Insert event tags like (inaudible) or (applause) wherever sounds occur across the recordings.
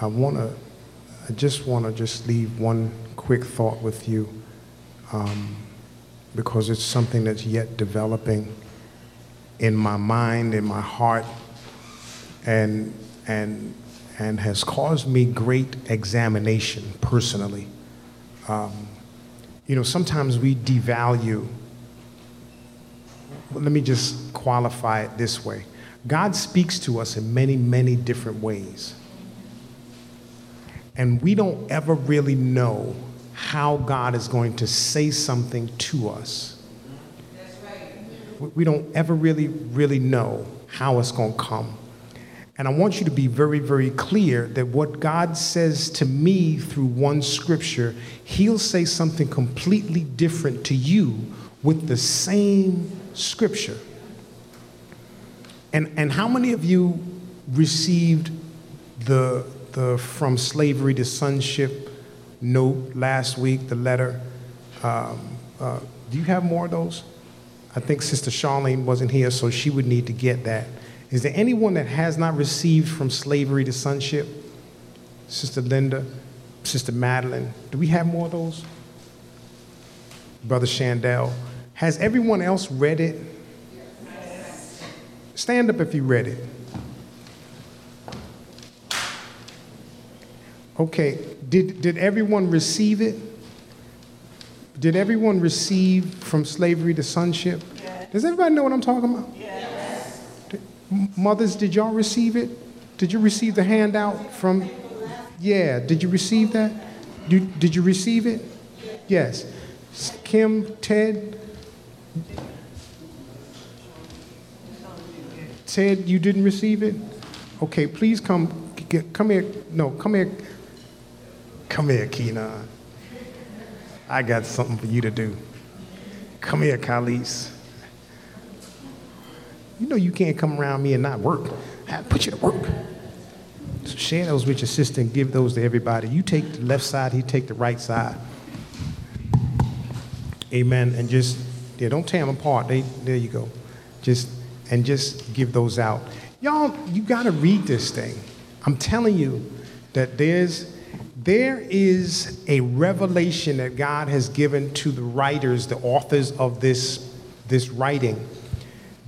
I want to, I just want to just leave one quick thought with you um, because it's something that's yet developing in my mind, in my heart, and, and, and has caused me great examination personally. Um, you know, sometimes we devalue, let me just qualify it this way God speaks to us in many, many different ways. And we don't ever really know how God is going to say something to us. Right. We don't ever really, really know how it's going to come. And I want you to be very, very clear that what God says to me through one scripture, He'll say something completely different to you with the same scripture. And, and how many of you received the, the From Slavery to Sonship note last week, the letter? Um, uh, do you have more of those? I think Sister Charlene wasn't here, so she would need to get that. Is there anyone that has not received from slavery to sonship? Sister Linda, Sister Madeline, do we have more of those? Brother Shandell, has everyone else read it? Stand up if you read it. Okay, did, did everyone receive it? Did everyone receive from slavery to sonship? Yes. Does everybody know what I'm talking about? Yes. Mothers, did y'all receive it? Did you receive the handout from? Yeah, did you receive that? Did, did you receive it? Yes. Kim, Ted? Ted, you didn't receive it? Okay, please come, get, come here. No, come here. Come here, Keenan. I got something for you to do. Come here, Khalees. You know you can't come around me and not work. I put you to work. So share those with your sister and give those to everybody. You take the left side, he take the right side. Amen. And just yeah, don't tear them apart. They, there you go. Just and just give those out. Y'all, you got to read this thing. I'm telling you that there's there is a revelation that God has given to the writers, the authors of this, this writing,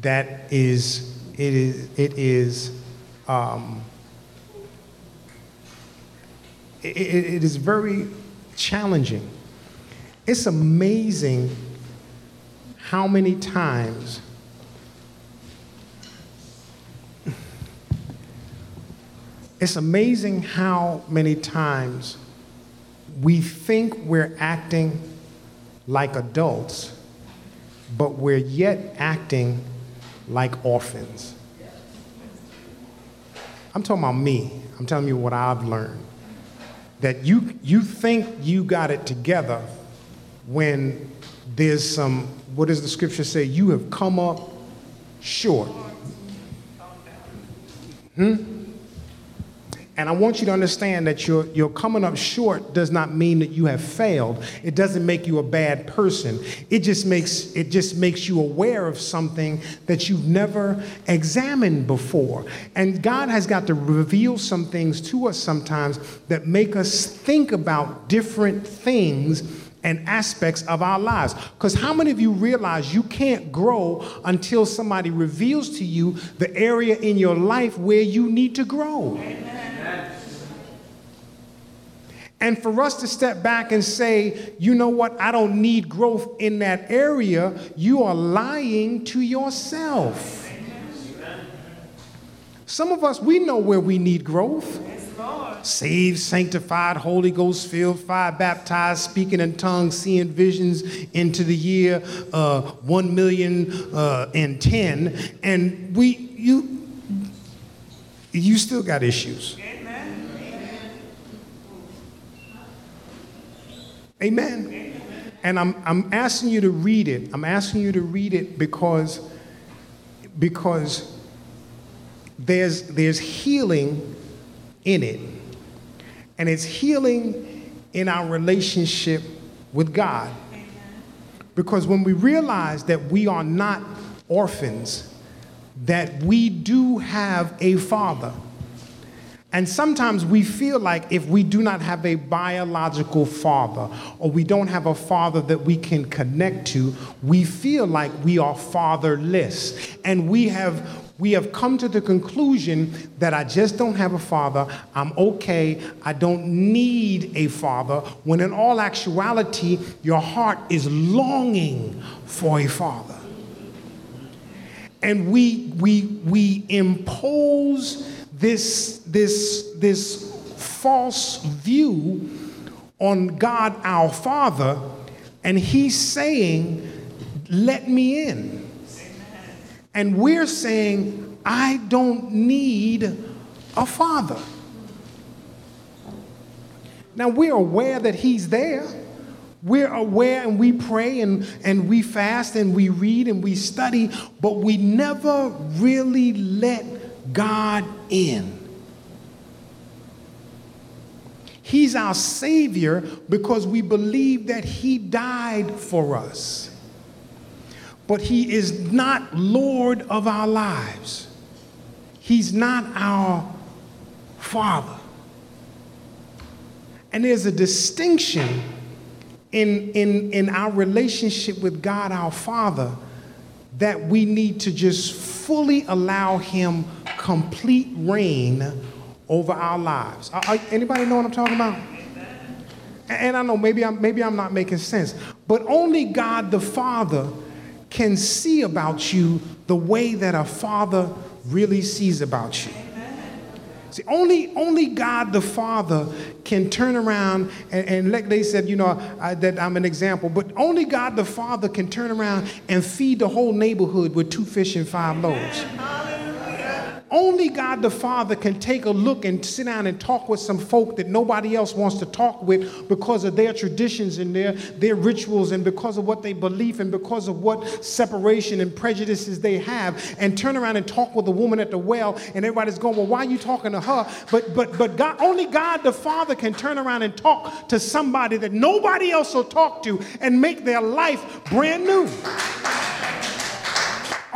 that is, it is, it is, um, it, it is very challenging. It's amazing how many times It's amazing how many times we think we're acting like adults, but we're yet acting like orphans. I'm talking about me. I'm telling you what I've learned. That you, you think you got it together when there's some, what does the scripture say? You have come up short. Hmm? And I want you to understand that your, your coming up short does not mean that you have failed. It doesn't make you a bad person. It just makes, it just makes you aware of something that you've never examined before. And God has got to reveal some things to us sometimes that make us think about different things and aspects of our lives. Because how many of you realize you can't grow until somebody reveals to you the area in your life where you need to grow? And for us to step back and say, you know what, I don't need growth in that area, you are lying to yourself. Some of us, we know where we need growth. Saved, sanctified, Holy Ghost filled, fire baptized, speaking in tongues, seeing visions into the year uh, 1 million uh, and 10. And we, you, you still got issues. Amen. And I'm, I'm asking you to read it. I'm asking you to read it because, because there's, there's healing in it. And it's healing in our relationship with God. Because when we realize that we are not orphans, that we do have a father, And sometimes we feel like if we do not have a biological father or we don't have a father that we can connect to, we feel like we are fatherless. And we have we have come to the conclusion that I just don't have a father. I'm okay. I don't need a father. When in all actuality, your heart is longing for a father. And we, we, we impose this, this, this false view on God our Father, and He's saying, Let me in. And we're saying, I don't need a father. Now, we're aware that He's there. We're aware and we pray and, and we fast and we read and we study, but we never really let God in. He's our Savior because we believe that He died for us. But He is not Lord of our lives, He's not our Father. And there's a distinction in, in, in our relationship with God our Father that we need to just fully allow Him complete reign over our lives. Are, anybody know what I'm talking about? And I know maybe I'm, maybe I'm not making sense, but only God the Father can see about you the way that a father really sees about you. See, only, only God the Father can turn around and, and like they said, you know, I, that I'm an example, but only God the Father can turn around and feed the whole neighborhood with two fish and five loaves. Only God the Father can take a look and sit down and talk with some folk that nobody else wants to talk with because of their traditions and their, their rituals and because of what they believe and because of what separation and prejudices they have and turn around and talk with a woman at the well and everybody's going, well, why are you talking to her? But but but God, only God the Father can turn around and talk to somebody that nobody else will talk to and make their life brand new.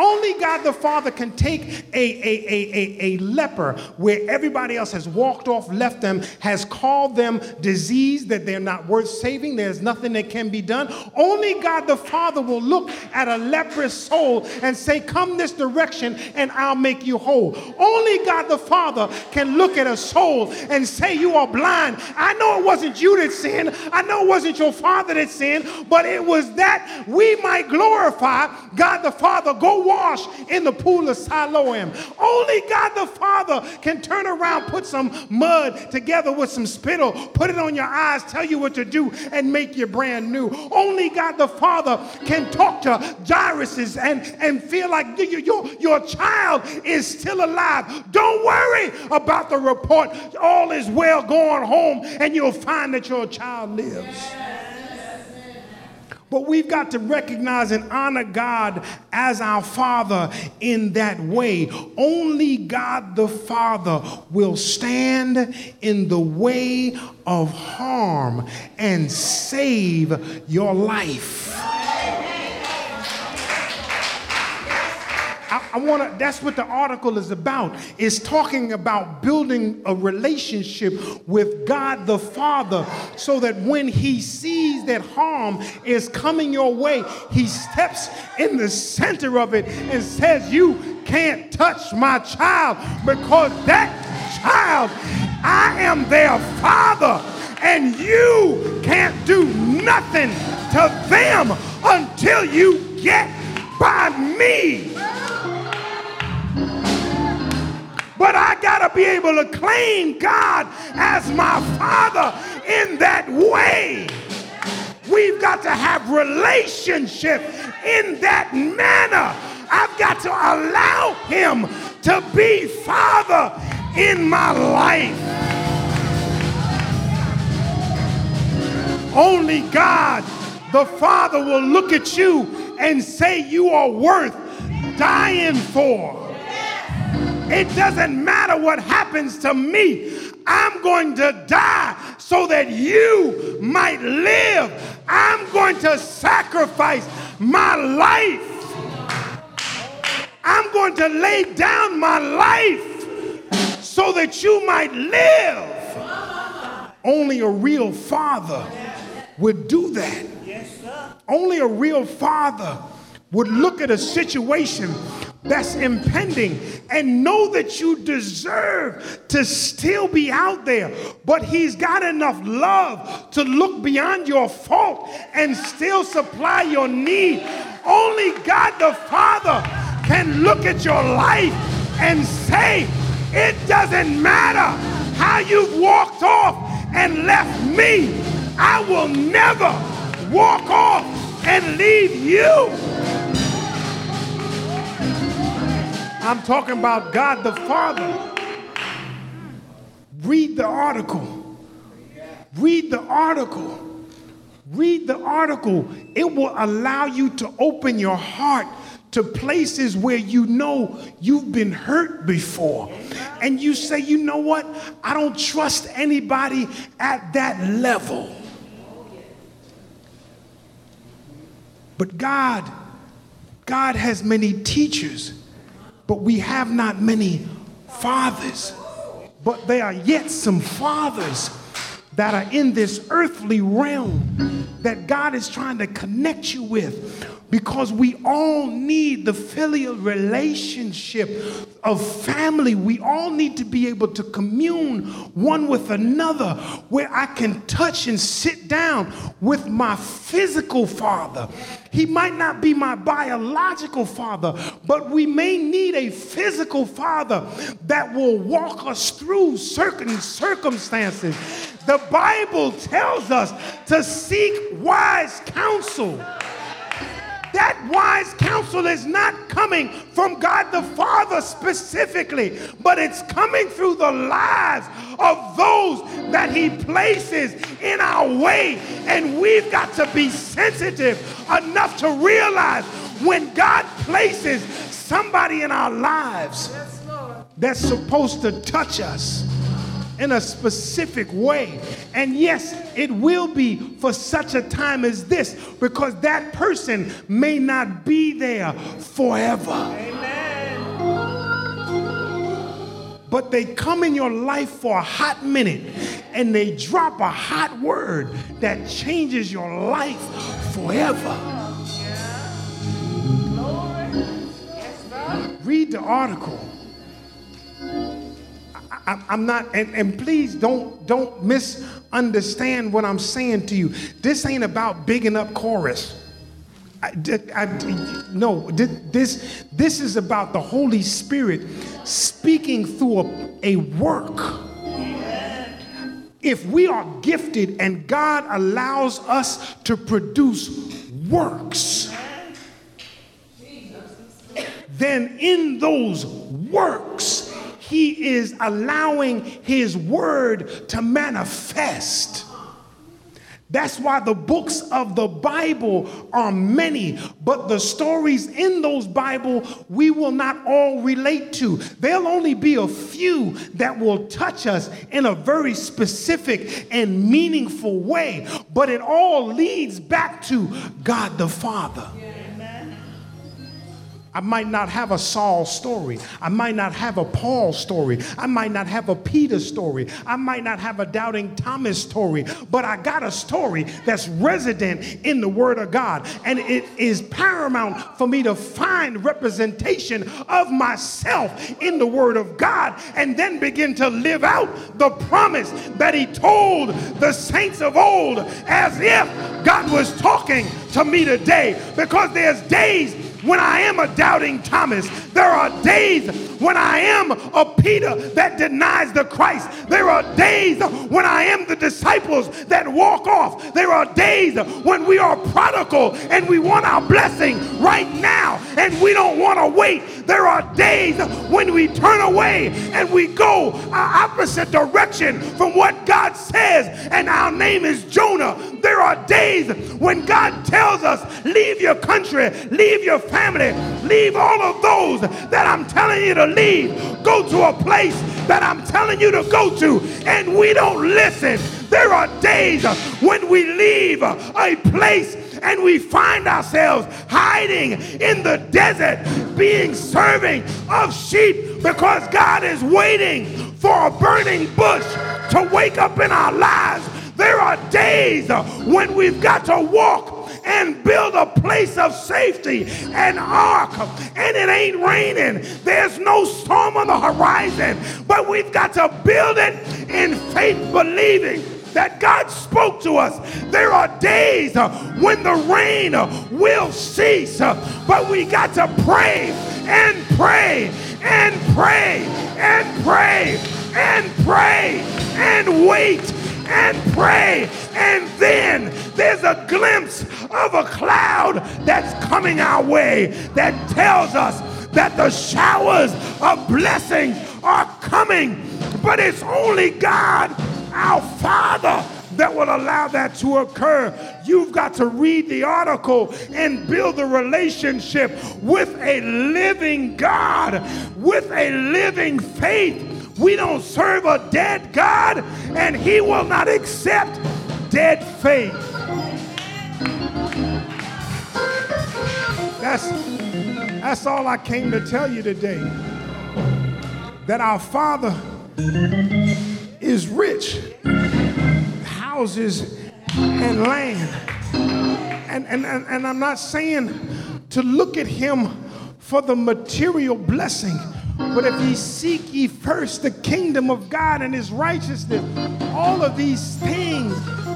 Only God the Father can take a, a, a, a, a leper where everybody else has walked off, left them, has called them disease that they're not worth saving. There's nothing that can be done. Only God the Father will look at a leprous soul and say, Come this direction and I'll make you whole. Only God the Father can look at a soul and say, You are blind. I know it wasn't you that sinned. I know it wasn't your father that sinned, but it was that we might glorify God the Father. Go wash in the pool of Siloam. Only God the Father can turn around, put some mud together with some spittle, put it on your eyes, tell you what to do, and make you brand new. Only God the Father can talk to Jairus and, and feel like your, your, your child is still alive. Don't worry about the report. All is well going home, and you'll find that your child lives. But we've got to recognize and honor God as our Father in that way. Only God the Father will stand in the way of harm and save your life. I, want to, that's what the article is about, is talking about building a relationship with God the Father so that when he sees that harm is coming your way, he steps in the center of it and says, You can't touch my child because that child, I am their father, and you can't do nothing to them until you get by me. But I got to be able to claim God as my Father in that way. We've got to have relationship in that manner. I've got to allow him to be Father in my life. Only God, the Father, will look at you and say you are worth dying for. It doesn't matter what happens to me. I'm going to die so that you might live. I'm going to sacrifice my life. I'm going to lay down my life so that you might live. Only a real father would do that. Only a real father would look at a situation that's impending and know that you deserve to still be out there. But He's got enough love to look beyond your fault and still supply your need. Only God the Father can look at your life and say, It doesn't matter how you've walked off and left me, I will never walk off and leave you. I'm talking about God the Father. Read the article. Read the article. Read the article. It will allow you to open your heart to places where you know you've been hurt before. And you say, you know what? I don't trust anybody at that level. But God, God has many teachers but we have not many fathers. But there are yet some fathers that are in this earthly realm that God is trying to connect you with because we all need the filial relationship of family. We all need to be able to commune one with another where I can touch and sit down with my physical father. He might not be my biological father, but we may need a physical father that will walk us through certain circumstances. The Bible tells us to seek wise counsel. That wise counsel is not coming from God the Father specifically, but it's coming through the lives of those that He places in our way. And we've got to be sensitive enough to realize when God places somebody in our lives that's supposed to touch us in a specific way. And yes, it will be for such a time as this because that person may not be there forever. Amen. But they come in your life for a hot minute and they drop a hot word that changes your life forever. Read the article. I, am not, and, and please don't don't misunderstand what I'm saying to you. This ain't about bigging up chorus. I, I, no, this this is about the Holy Spirit speaking through a, a work. If we are gifted and God allows us to produce works, then in those works he is allowing his word to manifest. That's why the books of the Bible are many, but the stories in those Bible we will not all relate to. There'll only be a few that will touch us in a very specific and meaningful way, but it all leads back to God the Father. Yeah. I might not have a Saul story. I might not have a Paul story. I might not have a Peter story. I might not have a doubting Thomas story, but I got a story that's resident in the Word of God. And it is paramount for me to find representation of myself in the Word of God and then begin to live out the promise that He told the saints of old as if God was talking to me today. Because there's days when I am a doubting Thomas. There are days when I am a Peter that denies the Christ. There are days when I am the disciples that walk off. There are days when we are prodigal and we want our blessing right now and we don't want to wait. There are days when we turn away and we go our opposite direction from what God says, and our name is Jonah. There are days when God tells us, Leave your country, leave your family, leave all of those that I'm telling you to leave. Go to a place that I'm telling you to go to, and we don't listen. There are days when we leave a place and we find ourselves hiding in the desert, being serving of sheep because God is waiting for a burning bush to wake up in our lives. There are days when we've got to walk and build a place of safety, an ark, and it ain't raining. There's no storm on the horizon, but we've got to build it in faith, believing that God spoke to us. There are days uh, when the rain uh, will cease, uh, but we got to pray and pray and pray and pray and pray and wait and pray. And then there's a glimpse of a cloud that's coming our way that tells us that the showers of blessing are coming. But it's only God, our Father, that will allow that to occur. You've got to read the article and build a relationship with a living God, with a living faith we don't serve a dead God, and He will not accept dead faith. That's, that's all I came to tell you today. That our Father is rich, houses and land. And, and, and, and I'm not saying to look at Him for the material blessing but if ye seek ye first the kingdom of God and his righteousness, all of these things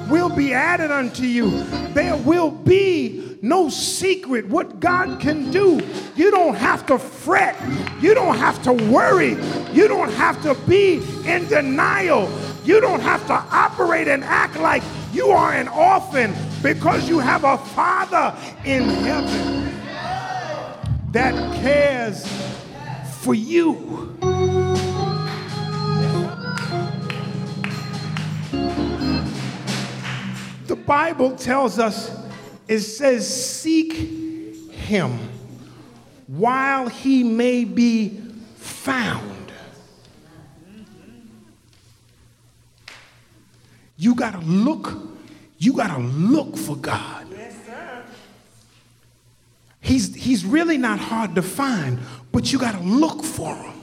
will be added unto you. There will be no secret what God can do. You don't have to fret. You don't have to worry. You don't have to be in denial. You don't have to operate and act like you are an orphan because you have a father in heaven that cares for you. The Bible tells us, it says, seek him while he may be found. You got to look, you got to look for God. He's, he's really not hard to find, but you got to look for him.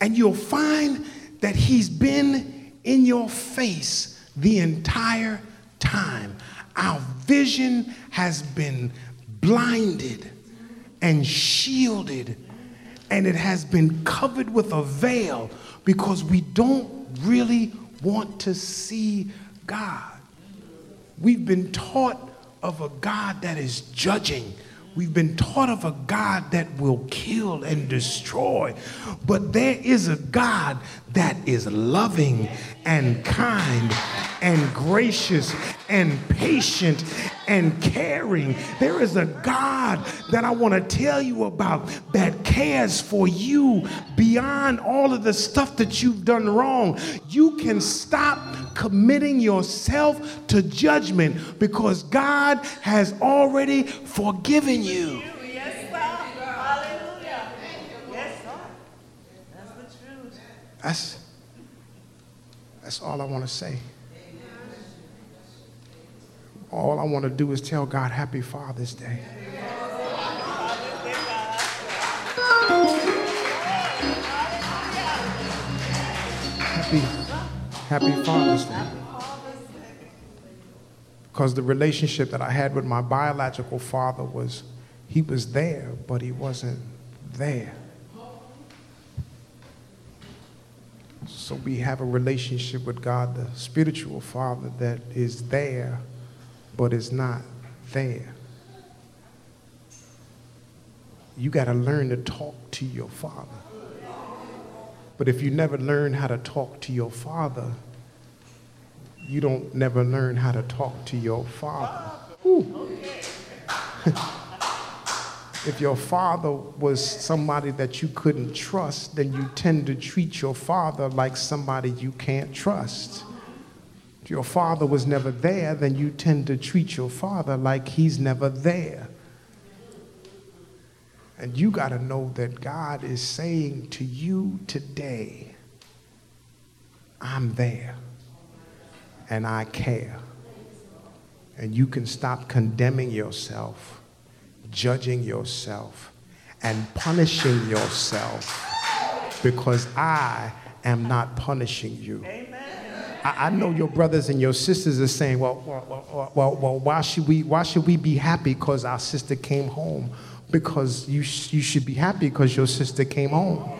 And you'll find that he's been in your face the entire time. Our vision has been blinded and shielded, and it has been covered with a veil because we don't really want to see God. We've been taught of a God that is judging. We've been taught of a God that will kill and destroy. But there is a God that is loving and kind and gracious and patient and caring. There is a God that I want to tell you about that cares for you beyond all of the stuff that you've done wrong. You can stop committing yourself to judgment because God has already forgiven you. Yes, sir. Hallelujah. Yes, sir. That's the truth. That's, that's all I want to say. All I want to do is tell God, Happy Father's Day. Happy, happy Father's Day. Because the relationship that I had with my biological father was, he was there, but he wasn't there. So we have a relationship with God, the spiritual father, that is there but is not there. You got to learn to talk to your father. But if you never learn how to talk to your father, you don't never learn how to talk to your father. (laughs) if your father was somebody that you couldn't trust, then you tend to treat your father like somebody you can't trust If your father was never there, then you tend to treat your father like he's never there. And you got to know that God is saying to you today, I'm there and I care. And you can stop condemning yourself, judging yourself, and punishing yourself because I am not punishing you. I, I know your brothers and your sisters are saying, well, well, well, well, why, should we, why should we be happy because our sister came home? Because you, sh- you should be happy because your sister came home.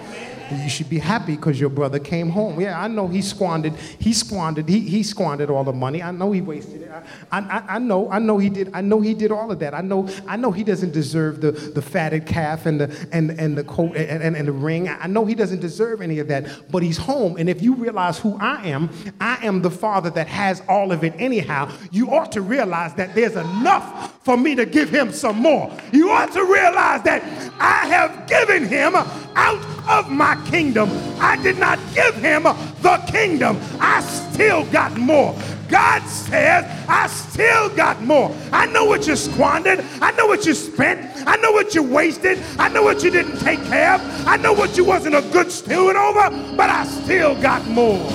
You should be happy because your brother came home. Yeah, I know he squandered. He squandered. He, he squandered all the money. I know he wasted it. I, I, I know. I know he did. I know he did all of that. I know. I know he doesn't deserve the, the fatted calf and the and, and the coat and, and, and the ring. I know he doesn't deserve any of that. But he's home. And if you realize who I am, I am the father that has all of it anyhow. You ought to realize that there's enough for me to give him some more. You ought to realize that I have given him out of my kingdom. I did not give him the kingdom. I still got more. God says, I still got more. I know what you squandered. I know what you spent. I know what you wasted. I know what you didn't take care of. I know what you wasn't a good steward over, but I still got more.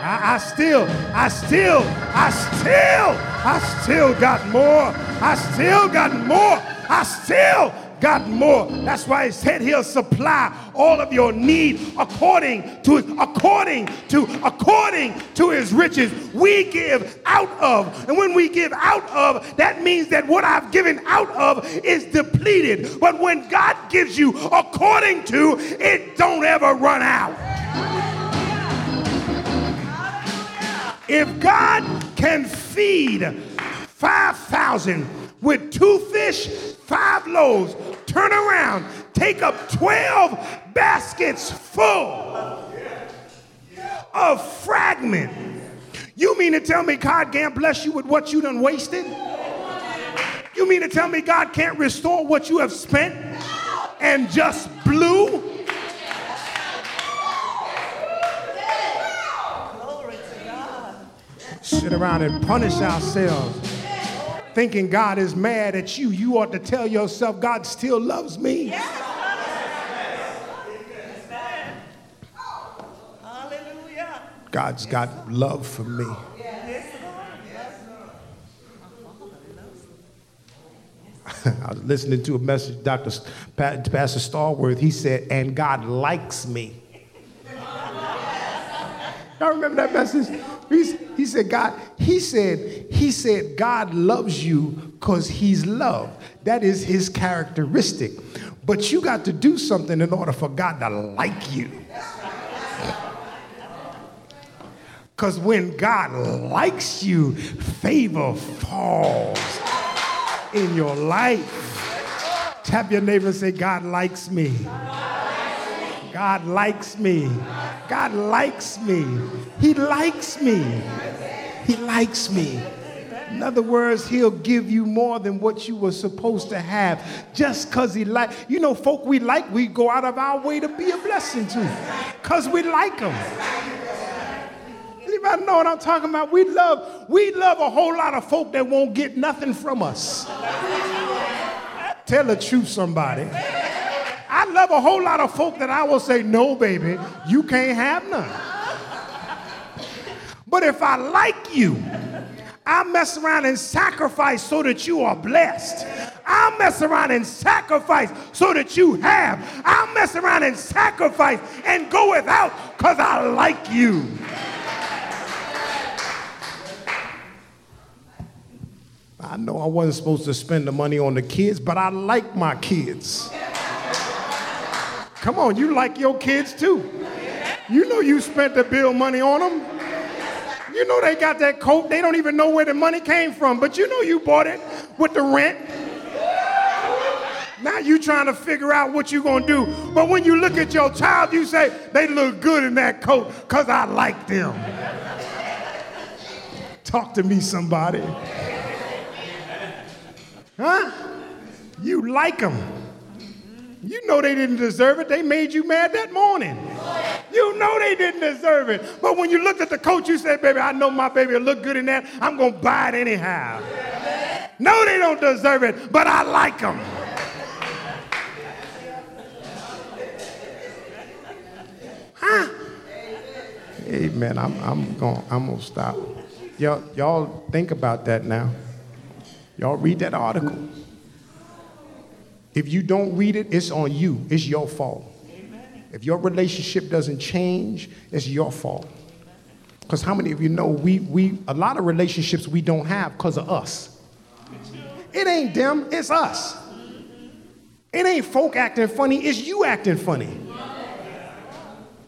I, I still, I still, I still, I still got more. I still got more. I still got more. That's why he said he'll supply all of your need according to according to according to his riches. We give out of. And when we give out of, that means that what I've given out of is depleted. But when God gives you according to, it don't ever run out. If God can feed 5,000 with two fish, five loaves, turn around, take up 12 baskets full of fragment. You mean to tell me God can't bless you with what you done wasted? You mean to tell me God can't restore what you have spent and just blew? Sit around and punish ourselves thinking God is mad at you, you ought to tell yourself, God still loves me. God's got love for me. (laughs) I was listening to a message, Dr. Pastor Starworth. He said, and God likes me. (laughs) Y'all remember that message? He's, he said, God, he said, he said, God loves you because he's love. That is his characteristic. But you got to do something in order for God to like you. (laughs) Because when God likes you, favor falls in your life. Tap your neighbor and say, God likes me. God likes me. God likes me. He likes me. He likes me. In other words, he'll give you more than what you were supposed to have just because he like. You know, folk we like, we go out of our way to be a blessing to because we like them. Anybody know what I'm talking about? We love, we love a whole lot of folk that won't get nothing from us. Tell the truth, somebody. I love a whole lot of folk that I will say, no, baby, you can't have none. But if I like you, I mess around and sacrifice so that you are blessed. i mess around and sacrifice so that you have. i mess around and sacrifice and go without because I like you. I know I wasn't supposed to spend the money on the kids, but I like my kids. Come on, you like your kids too. You know you spent the bill money on them. You know they got that coat. They don't even know where the money came from, but you know you bought it with the rent. Now you trying to figure out what you gonna do. But when you look at your child, you say, they look good in that coat because I like them. Talk to me, somebody. Huh? You like them. You know they didn't deserve it. They made you mad that morning. You know they didn't deserve it. But when you looked at the coat, you said, baby, I know my baby will look good in that. I'm going to buy it anyhow. No, they don't deserve it, but I like them. Huh? Amen. I'm, I'm going I'm gonna stop. Y'all, y'all think about that now. Y'all read that article. If you don't read it, it's on you. It's your fault. If your relationship doesn't change, it's your fault. Because how many of you know we, we a lot of relationships we don't have because of us? It ain't them, it's us. It ain't folk acting funny, it's you acting funny.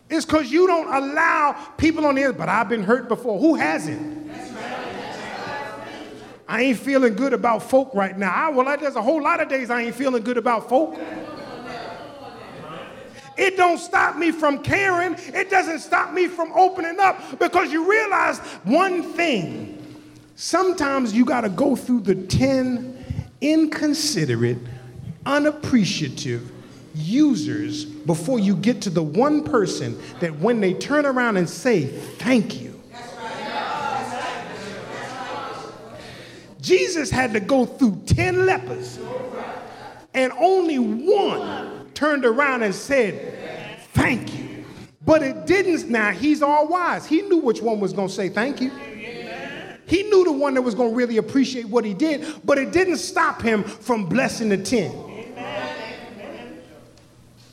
It's because you don't allow people on the but I've been hurt before. Who hasn't? I ain't feeling good about folk right now. I, well, there's a whole lot of days I ain't feeling good about folk. It don't stop me from caring. It doesn't stop me from opening up because you realize one thing. Sometimes you got to go through the 10 inconsiderate, unappreciative users before you get to the one person that when they turn around and say, Thank you. Jesus had to go through 10 lepers, and only one turned around and said, Thank you. But it didn't. Now, he's all wise. He knew which one was going to say thank you. He knew the one that was going to really appreciate what he did, but it didn't stop him from blessing the 10.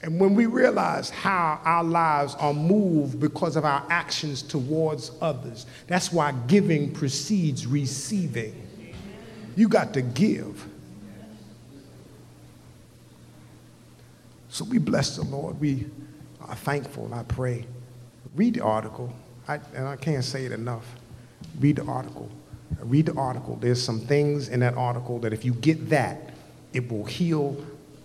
And when we realize how our lives are moved because of our actions towards others, that's why giving precedes receiving. You got to give. So we bless the Lord. We are thankful. I pray. Read the article. I, and I can't say it enough. Read the article. Read the article. There's some things in that article that if you get that, it will heal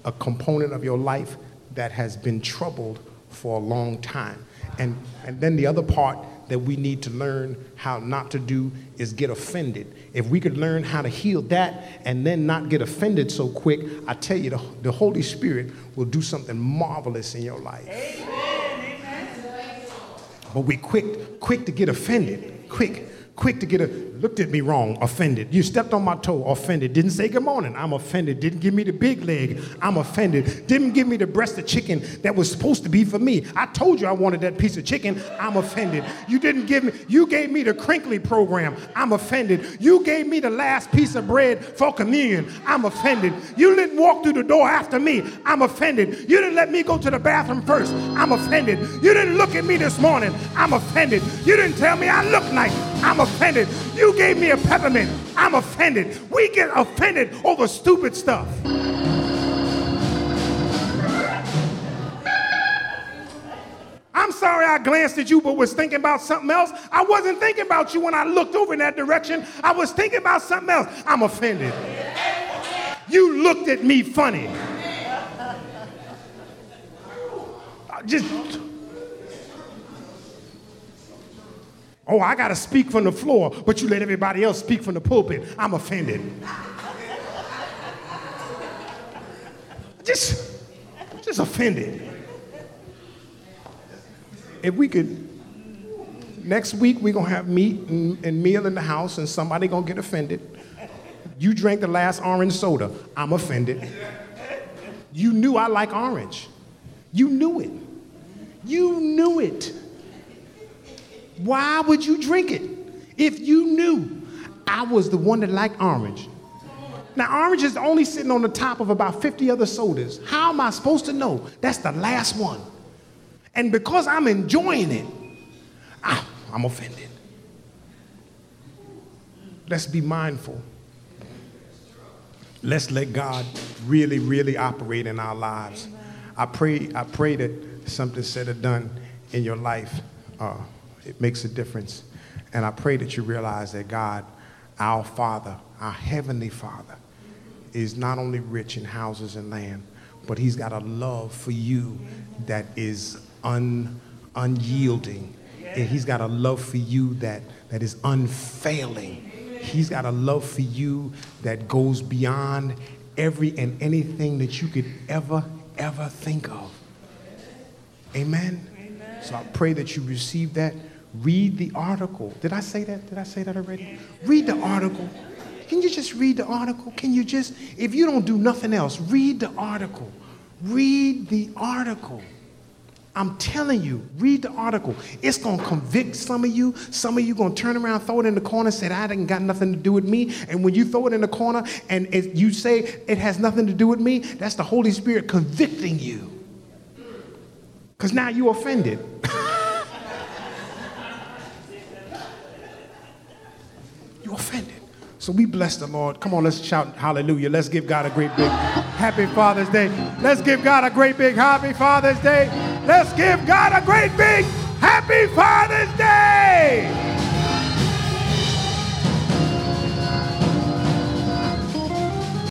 a component of your life that has been troubled for a long time. And, and then the other part that we need to learn how not to do is get offended. If we could learn how to heal that and then not get offended so quick, I tell you, the, the Holy Spirit will do something marvelous in your life. Amen. But we quick, quick to get offended, quick quick to get a looked at me wrong, offended. You stepped on my toe, offended. Didn't say good morning, I'm offended. Didn't give me the big leg, I'm offended. Didn't give me the breast of chicken that was supposed to be for me. I told you I wanted that piece of chicken, I'm offended. You didn't give me, you gave me the crinkly program, I'm offended. You gave me the last piece of bread for communion, I'm offended. You didn't walk through the door after me, I'm offended. You didn't let me go to the bathroom first, I'm offended. You didn't look at me this morning, I'm offended. You didn't tell me I look nice, I'm offended. You gave me a peppermint. I'm offended. We get offended over stupid stuff. I'm sorry I glanced at you but was thinking about something else. I wasn't thinking about you when I looked over in that direction. I was thinking about something else. I'm offended. You looked at me funny. Just Oh, I got to speak from the floor, but you let everybody else speak from the pulpit. I'm offended. just, just offended. If we could, next week we're gonna have meat and, and meal in the house, and somebody gonna get offended. You drank the last orange soda. I'm offended. You knew I like orange. You knew it. You knew it. Why would you drink it if you knew I was the one that liked orange? Now, orange is only sitting on the top of about 50 other sodas. How am I supposed to know that's the last one? And because I'm enjoying it, ah, I'm offended. Let's be mindful. Let's let God really, really operate in our lives. I pray, I pray that something said or done in your life. Uh, it makes a difference. And I pray that you realize that God, our Father, our Heavenly Father, is not only rich in houses and land, but He's got a love for you that is un, unyielding. And He's got a love for you that, that is unfailing. He's got a love for you that goes beyond every and anything that you could ever, ever think of. Amen? Amen. So I pray that you receive that. Read the article. Did I say that? Did I say that already? Read the article. Can you just read the article? Can you just, if you don't do nothing else, read the article. Read the article. I'm telling you, read the article. It's going to convict some of you. Some of you going to turn around, throw it in the corner, say, I didn't got nothing to do with me. And when you throw it in the corner and it, you say it has nothing to do with me, that's the Holy Spirit convicting you. Because now you're offended. (laughs) you offended. So we bless the Lord. Come on, let's shout hallelujah. Let's give God a great big happy Father's Day. Let's give God a great big happy Father's Day. Let's give God a great big happy Father's Day.